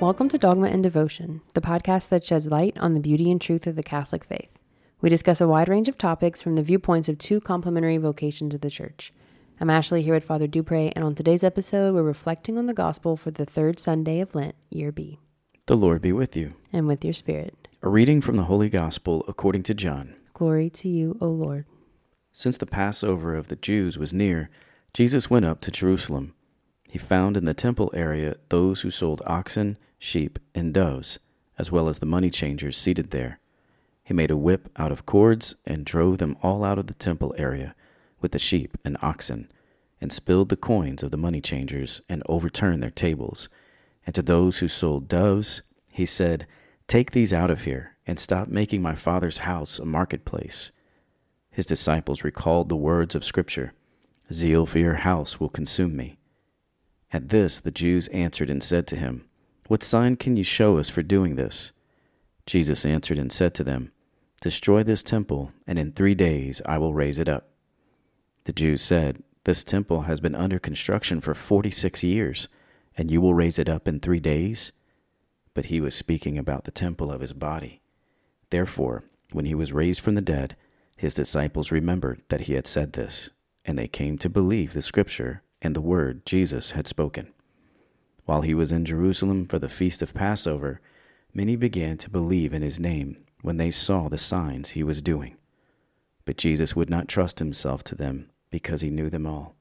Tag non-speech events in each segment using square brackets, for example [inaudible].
Welcome to Dogma and Devotion, the podcast that sheds light on the beauty and truth of the Catholic faith. We discuss a wide range of topics from the viewpoints of two complementary vocations of the Church. I'm Ashley here with Father Dupre, and on today's episode, we're reflecting on the Gospel for the third Sunday of Lent, Year B. The Lord be with you. And with your spirit. A reading from the Holy Gospel according to John. Glory to you, O Lord. Since the Passover of the Jews was near, Jesus went up to Jerusalem. He found in the temple area those who sold oxen, sheep, and doves, as well as the money changers seated there. He made a whip out of cords and drove them all out of the temple area with the sheep and oxen, and spilled the coins of the money changers and overturned their tables. And to those who sold doves, he said, Take these out of here, and stop making my father's house a marketplace. His disciples recalled the words of Scripture Zeal for your house will consume me. At this the Jews answered and said to him, What sign can you show us for doing this? Jesus answered and said to them, Destroy this temple, and in three days I will raise it up. The Jews said, This temple has been under construction for forty six years, and you will raise it up in three days? But he was speaking about the temple of his body. Therefore, when he was raised from the dead, his disciples remembered that he had said this, and they came to believe the scripture and the word Jesus had spoken. While he was in Jerusalem for the feast of Passover, many began to believe in his name when they saw the signs he was doing. But Jesus would not trust himself to them because he knew them all,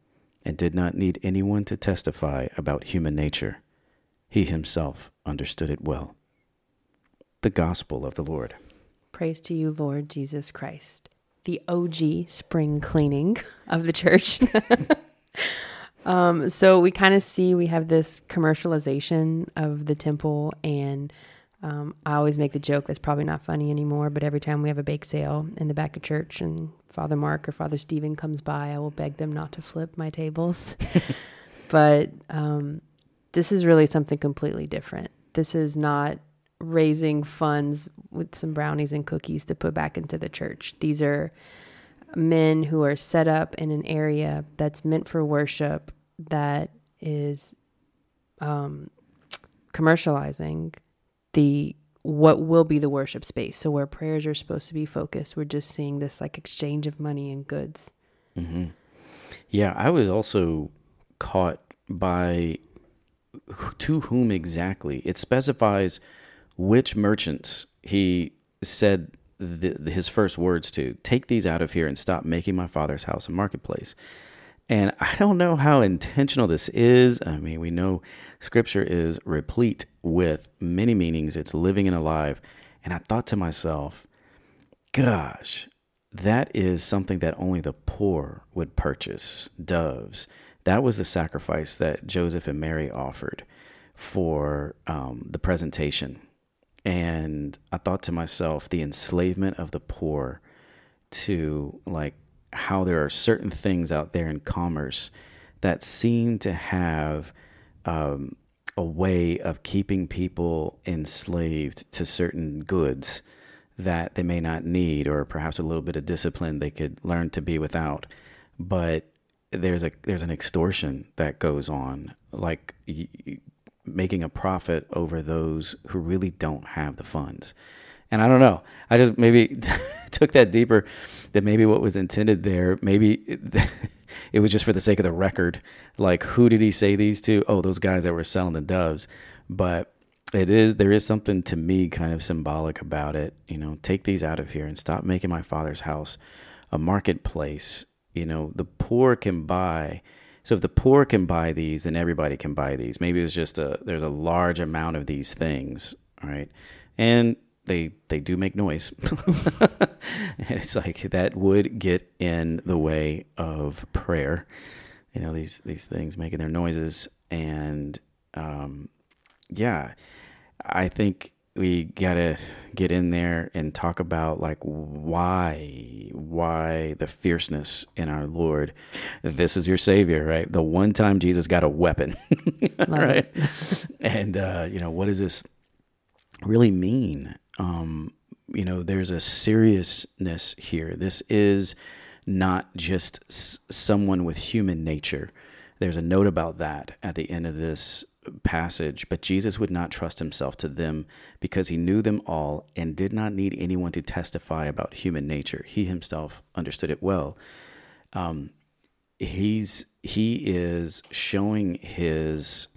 and did not need anyone to testify about human nature. He himself understood it well. The Gospel of the Lord. Praise to you, Lord Jesus Christ, the OG spring cleaning [laughs] of the church. [laughs] um, so we kind of see we have this commercialization of the temple and um, I always make the joke that's probably not funny anymore, but every time we have a bake sale in the back of church and Father Mark or Father Stephen comes by, I will beg them not to flip my tables. [laughs] but um, this is really something completely different. This is not raising funds with some brownies and cookies to put back into the church. These are men who are set up in an area that's meant for worship that is um, commercializing the what will be the worship space. So where prayers are supposed to be focused, we're just seeing this like exchange of money and goods. Mm-hmm. Yeah, I was also caught by to whom exactly. It specifies which merchants he said the, his first words to take these out of here and stop making my father's house a marketplace. And I don't know how intentional this is. I mean, we know scripture is replete with many meanings, it's living and alive. And I thought to myself, gosh, that is something that only the poor would purchase doves. That was the sacrifice that Joseph and Mary offered for um, the presentation. And I thought to myself, the enslavement of the poor to like how there are certain things out there in commerce that seem to have um, a way of keeping people enslaved to certain goods that they may not need, or perhaps a little bit of discipline they could learn to be without. But there's a there's an extortion that goes on, like y- making a profit over those who really don't have the funds. And I don't know. I just maybe [laughs] took that deeper that maybe what was intended there, maybe it, [laughs] it, was just for the sake of the record. Like, who did he say these to? Oh, those guys that were selling the doves. But it is, there is something to me kind of symbolic about it. You know, take these out of here and stop making my father's house a marketplace. You know, the poor can buy. So if the poor can buy these, then everybody can buy these. Maybe it's just a, there's a large amount of these things. All right. And they they do make noise. [laughs] and it's like that would get in the way of prayer. You know, these these things making their noises. And um yeah, I think we got to get in there and talk about like why why the fierceness in our lord. This is your savior right? The one time jesus got a weapon [laughs] right? And uh you know what does this really mean um, you know, there's a seriousness here. This is not just s- someone with human nature. There's a note about that at the end of this passage, but Jesus would not trust himself to them because he knew them all and did not need anyone to testify about human nature. He himself understood it well. Um, he's he is showing his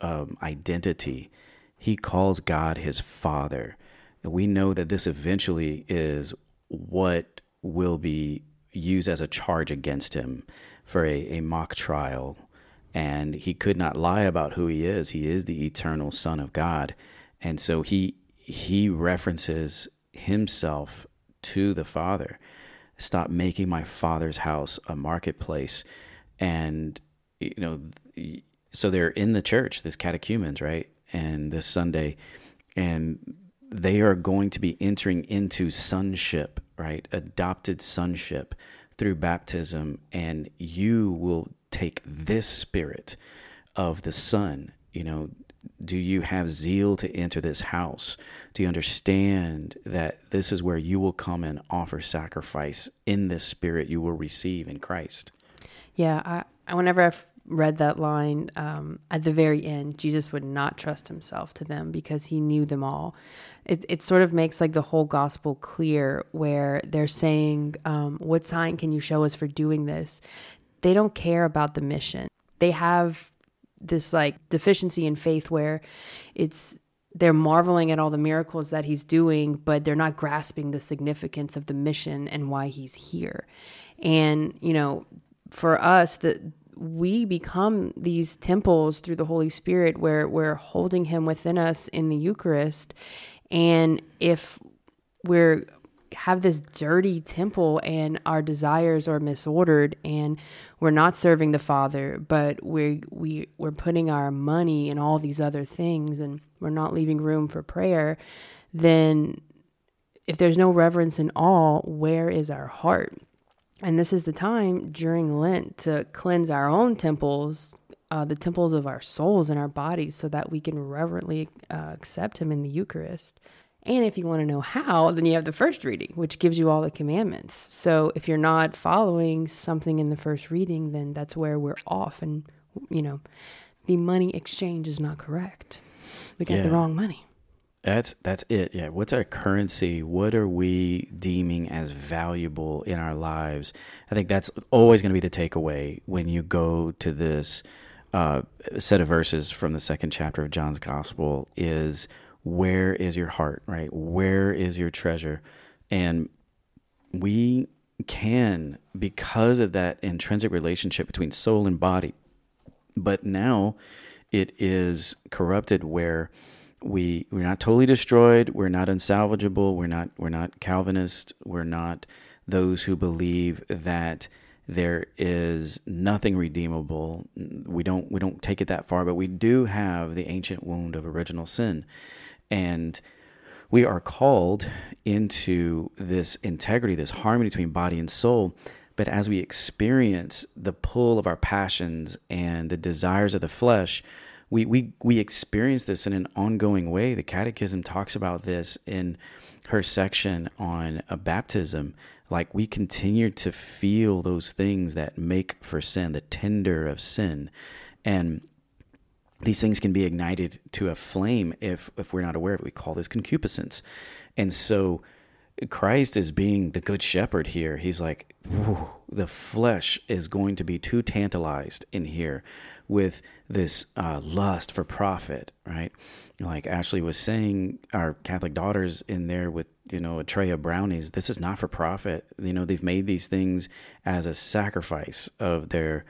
um, identity. He calls God his Father. We know that this eventually is what will be used as a charge against him for a, a mock trial. And he could not lie about who he is. He is the eternal Son of God, and so he he references himself to the Father. Stop making my Father's house a marketplace, and you know, so they're in the church, this catechumens, right, and this Sunday, and they are going to be entering into sonship, right, adopted sonship through baptism, and you will take this spirit of the Son, you know, do you have zeal to enter this house? Do you understand that this is where you will come and offer sacrifice in this spirit you will receive in Christ? Yeah, I, whenever I've read that line um, at the very end, Jesus would not trust himself to them because he knew them all. It, it sort of makes like the whole gospel clear where they're saying, um, What sign can you show us for doing this? they don't care about the mission. They have this like deficiency in faith where it's they're marveling at all the miracles that he's doing, but they're not grasping the significance of the mission and why he's here. And, you know, for us, that we become these temples through the Holy Spirit where we're holding him within us in the Eucharist. And if we're have this dirty temple and our desires are misordered and we're not serving the father but we're we, we're putting our money in all these other things and we're not leaving room for prayer then if there's no reverence in all where is our heart and this is the time during lent to cleanse our own temples uh, the temples of our souls and our bodies so that we can reverently uh, accept him in the eucharist and if you want to know how, then you have the first reading, which gives you all the commandments. So if you're not following something in the first reading, then that's where we're off. And, you know, the money exchange is not correct. We got yeah. the wrong money. That's that's it. Yeah. What's our currency? What are we deeming as valuable in our lives? I think that's always going to be the takeaway when you go to this uh, set of verses from the second chapter of John's Gospel. Is where is your heart, right? Where is your treasure? And we can, because of that intrinsic relationship between soul and body, but now it is corrupted where we we're not totally destroyed, we're not unsalvageable, we're not we're not Calvinist, we're not those who believe that there is nothing redeemable. We don't we don't take it that far, but we do have the ancient wound of original sin. And we are called into this integrity, this harmony between body and soul. But as we experience the pull of our passions and the desires of the flesh, we, we, we experience this in an ongoing way. The Catechism talks about this in her section on a baptism. Like we continue to feel those things that make for sin, the tender of sin. And these things can be ignited to a flame if if we're not aware of it. We call this concupiscence. And so Christ is being the good shepherd here. He's like, the flesh is going to be too tantalized in here with this uh, lust for profit, right? Like Ashley was saying, our Catholic daughters in there with, you know, a tray of brownies, this is not for profit. You know, they've made these things as a sacrifice of their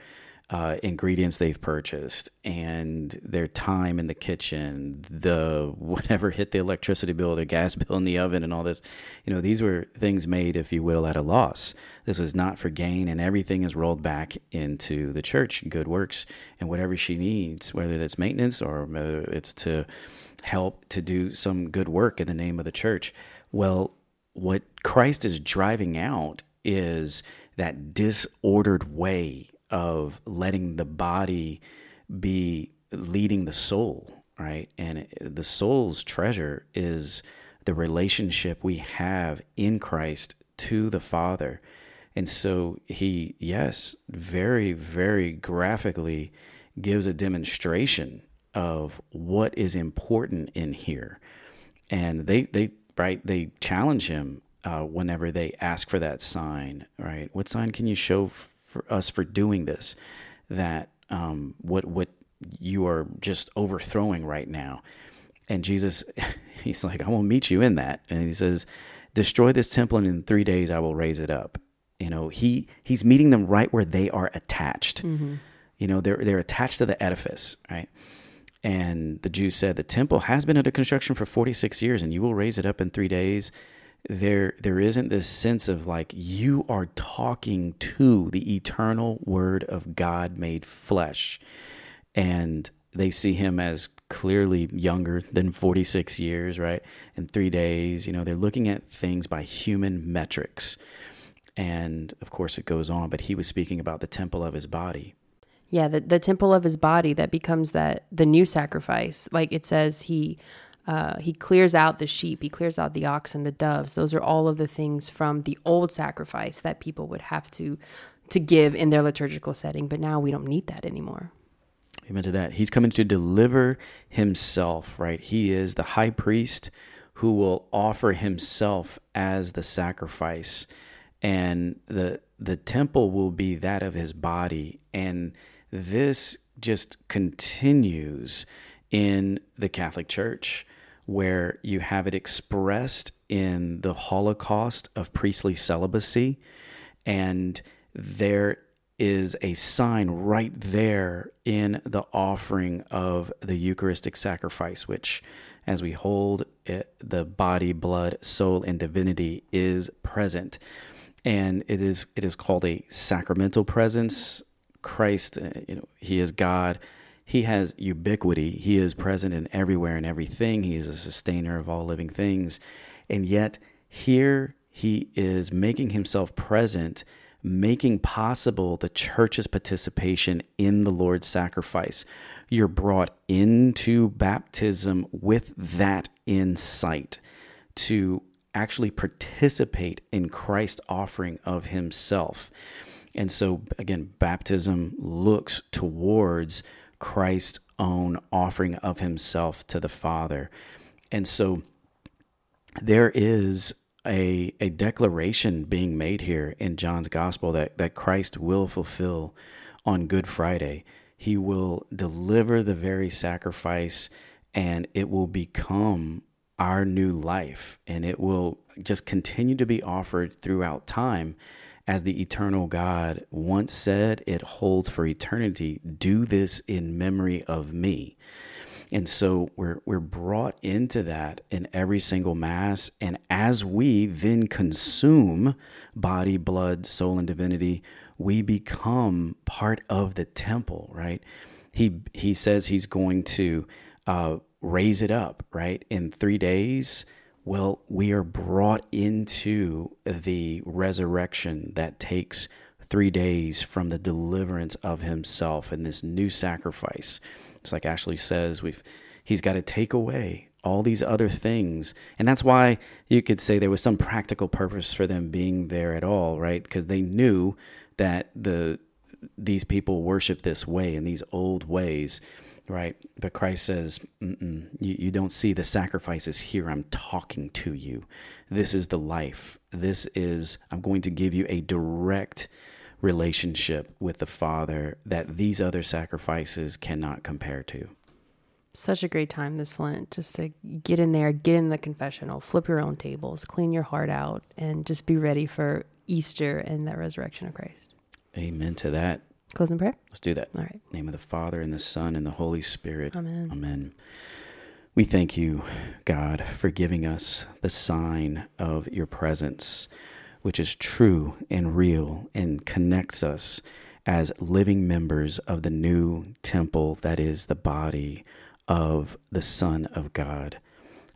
uh, ingredients they've purchased and their time in the kitchen, the [laughs] whatever hit the electricity bill, the gas [laughs] bill in the oven, and all this. You know, these were things made, if you will, at a loss. This was not for gain, and everything is rolled back into the church, good works, and whatever she needs, whether that's maintenance or whether it's to help to do some good work in the name of the church. Well, what Christ is driving out is that disordered way of letting the body be leading the soul, right? And the soul's treasure is the relationship we have in Christ to the Father. And so he, yes, very, very graphically gives a demonstration of what is important in here. And they, they, right, they challenge him uh, whenever they ask for that sign, right? What sign can you show for us for doing this? That um, what what you are just overthrowing right now. And Jesus, [laughs] he's like, I will meet you in that. And he says, destroy this temple and in three days I will raise it up. You know, he he's meeting them right where they are attached. Mm-hmm. You know, they're they're attached to the edifice, right? And the Jews said the temple has been under construction for 46 years and you will raise it up in 3 days. There there isn't this sense of like you are talking to the eternal word of God made flesh. And they see him as clearly younger than 46 years, right? In 3 days, you know, they're looking at things by human metrics. And of course, it goes on, but he was speaking about the temple of his body. Yeah, the, the temple of his body that becomes that the new sacrifice. Like it says, he uh, he clears out the sheep, he clears out the oxen, the doves. Those are all of the things from the old sacrifice that people would have to to give in their liturgical setting. But now we don't need that anymore. Amen to that. He's coming to deliver himself, right? He is the high priest who will offer himself as the sacrifice and the the temple will be that of his body and this just continues in the Catholic Church where you have it expressed in the Holocaust of priestly celibacy and there is a sign right there in the offering of the Eucharistic sacrifice, which, as we hold it, the body, blood, soul, and divinity is present and it is it is called a sacramental presence. Christ, uh, you know, He is God. He has ubiquity. He is present in everywhere and everything. He is a sustainer of all living things, and yet here He is making Himself present, making possible the church's participation in the Lord's sacrifice. You're brought into baptism with that insight to actually participate in Christ's offering of himself. And so, again, baptism looks towards Christ's own offering of himself to the Father. And so, there is a, a declaration being made here in John's gospel that, that Christ will fulfill on Good Friday. He will deliver the very sacrifice and it will become our new life, and it will just continue to be offered throughout time. As the eternal God once said, it holds for eternity. Do this in memory of me. And so we're we're brought into that in every single mass and as we then consume body, blood, soul and divinity, we become part of the temple, right? He he says he's going to uh, raise it up, right? In three days, well, we are brought into the resurrection that takes three days from the deliverance of himself and this new sacrifice. It's like Ashley says, we've he's got to take away all these other things. And that's why you could say there was some practical purpose for them being there at all, right? Because they knew that the these people worship this way in these old ways right? But Christ says, you, you don't see the sacrifices here. I'm talking to you. This is the life. This is, I'm going to give you a direct relationship with the Father that these other sacrifices cannot compare to. Such a great time this Lent just to get in there, get in the confessional, flip your own tables, clean your heart out, and just be ready for Easter and the resurrection of Christ. Amen to that. Closing prayer? Let's do that. All right. name of the Father and the Son and the Holy Spirit. Amen. Amen. We thank you, God, for giving us the sign of your presence, which is true and real and connects us as living members of the new temple that is the body of the Son of God.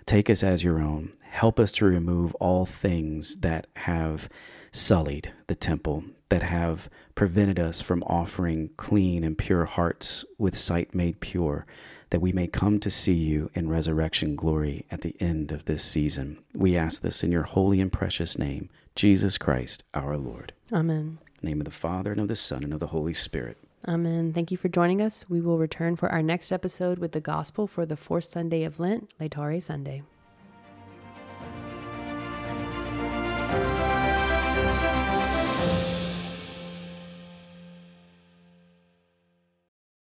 Take us as your own. Help us to remove all things that have sullied the temple, that have prevented us from offering clean and pure hearts with sight made pure, that we may come to see you in resurrection glory at the end of this season. We ask this in your holy and precious name, Jesus Christ, our Lord. Amen. name of the Father, and of the Son, and of the Holy Spirit. Amen. Thank you for joining us. We will return for our next episode with the gospel for the fourth Sunday of Lent, Laetare Sunday.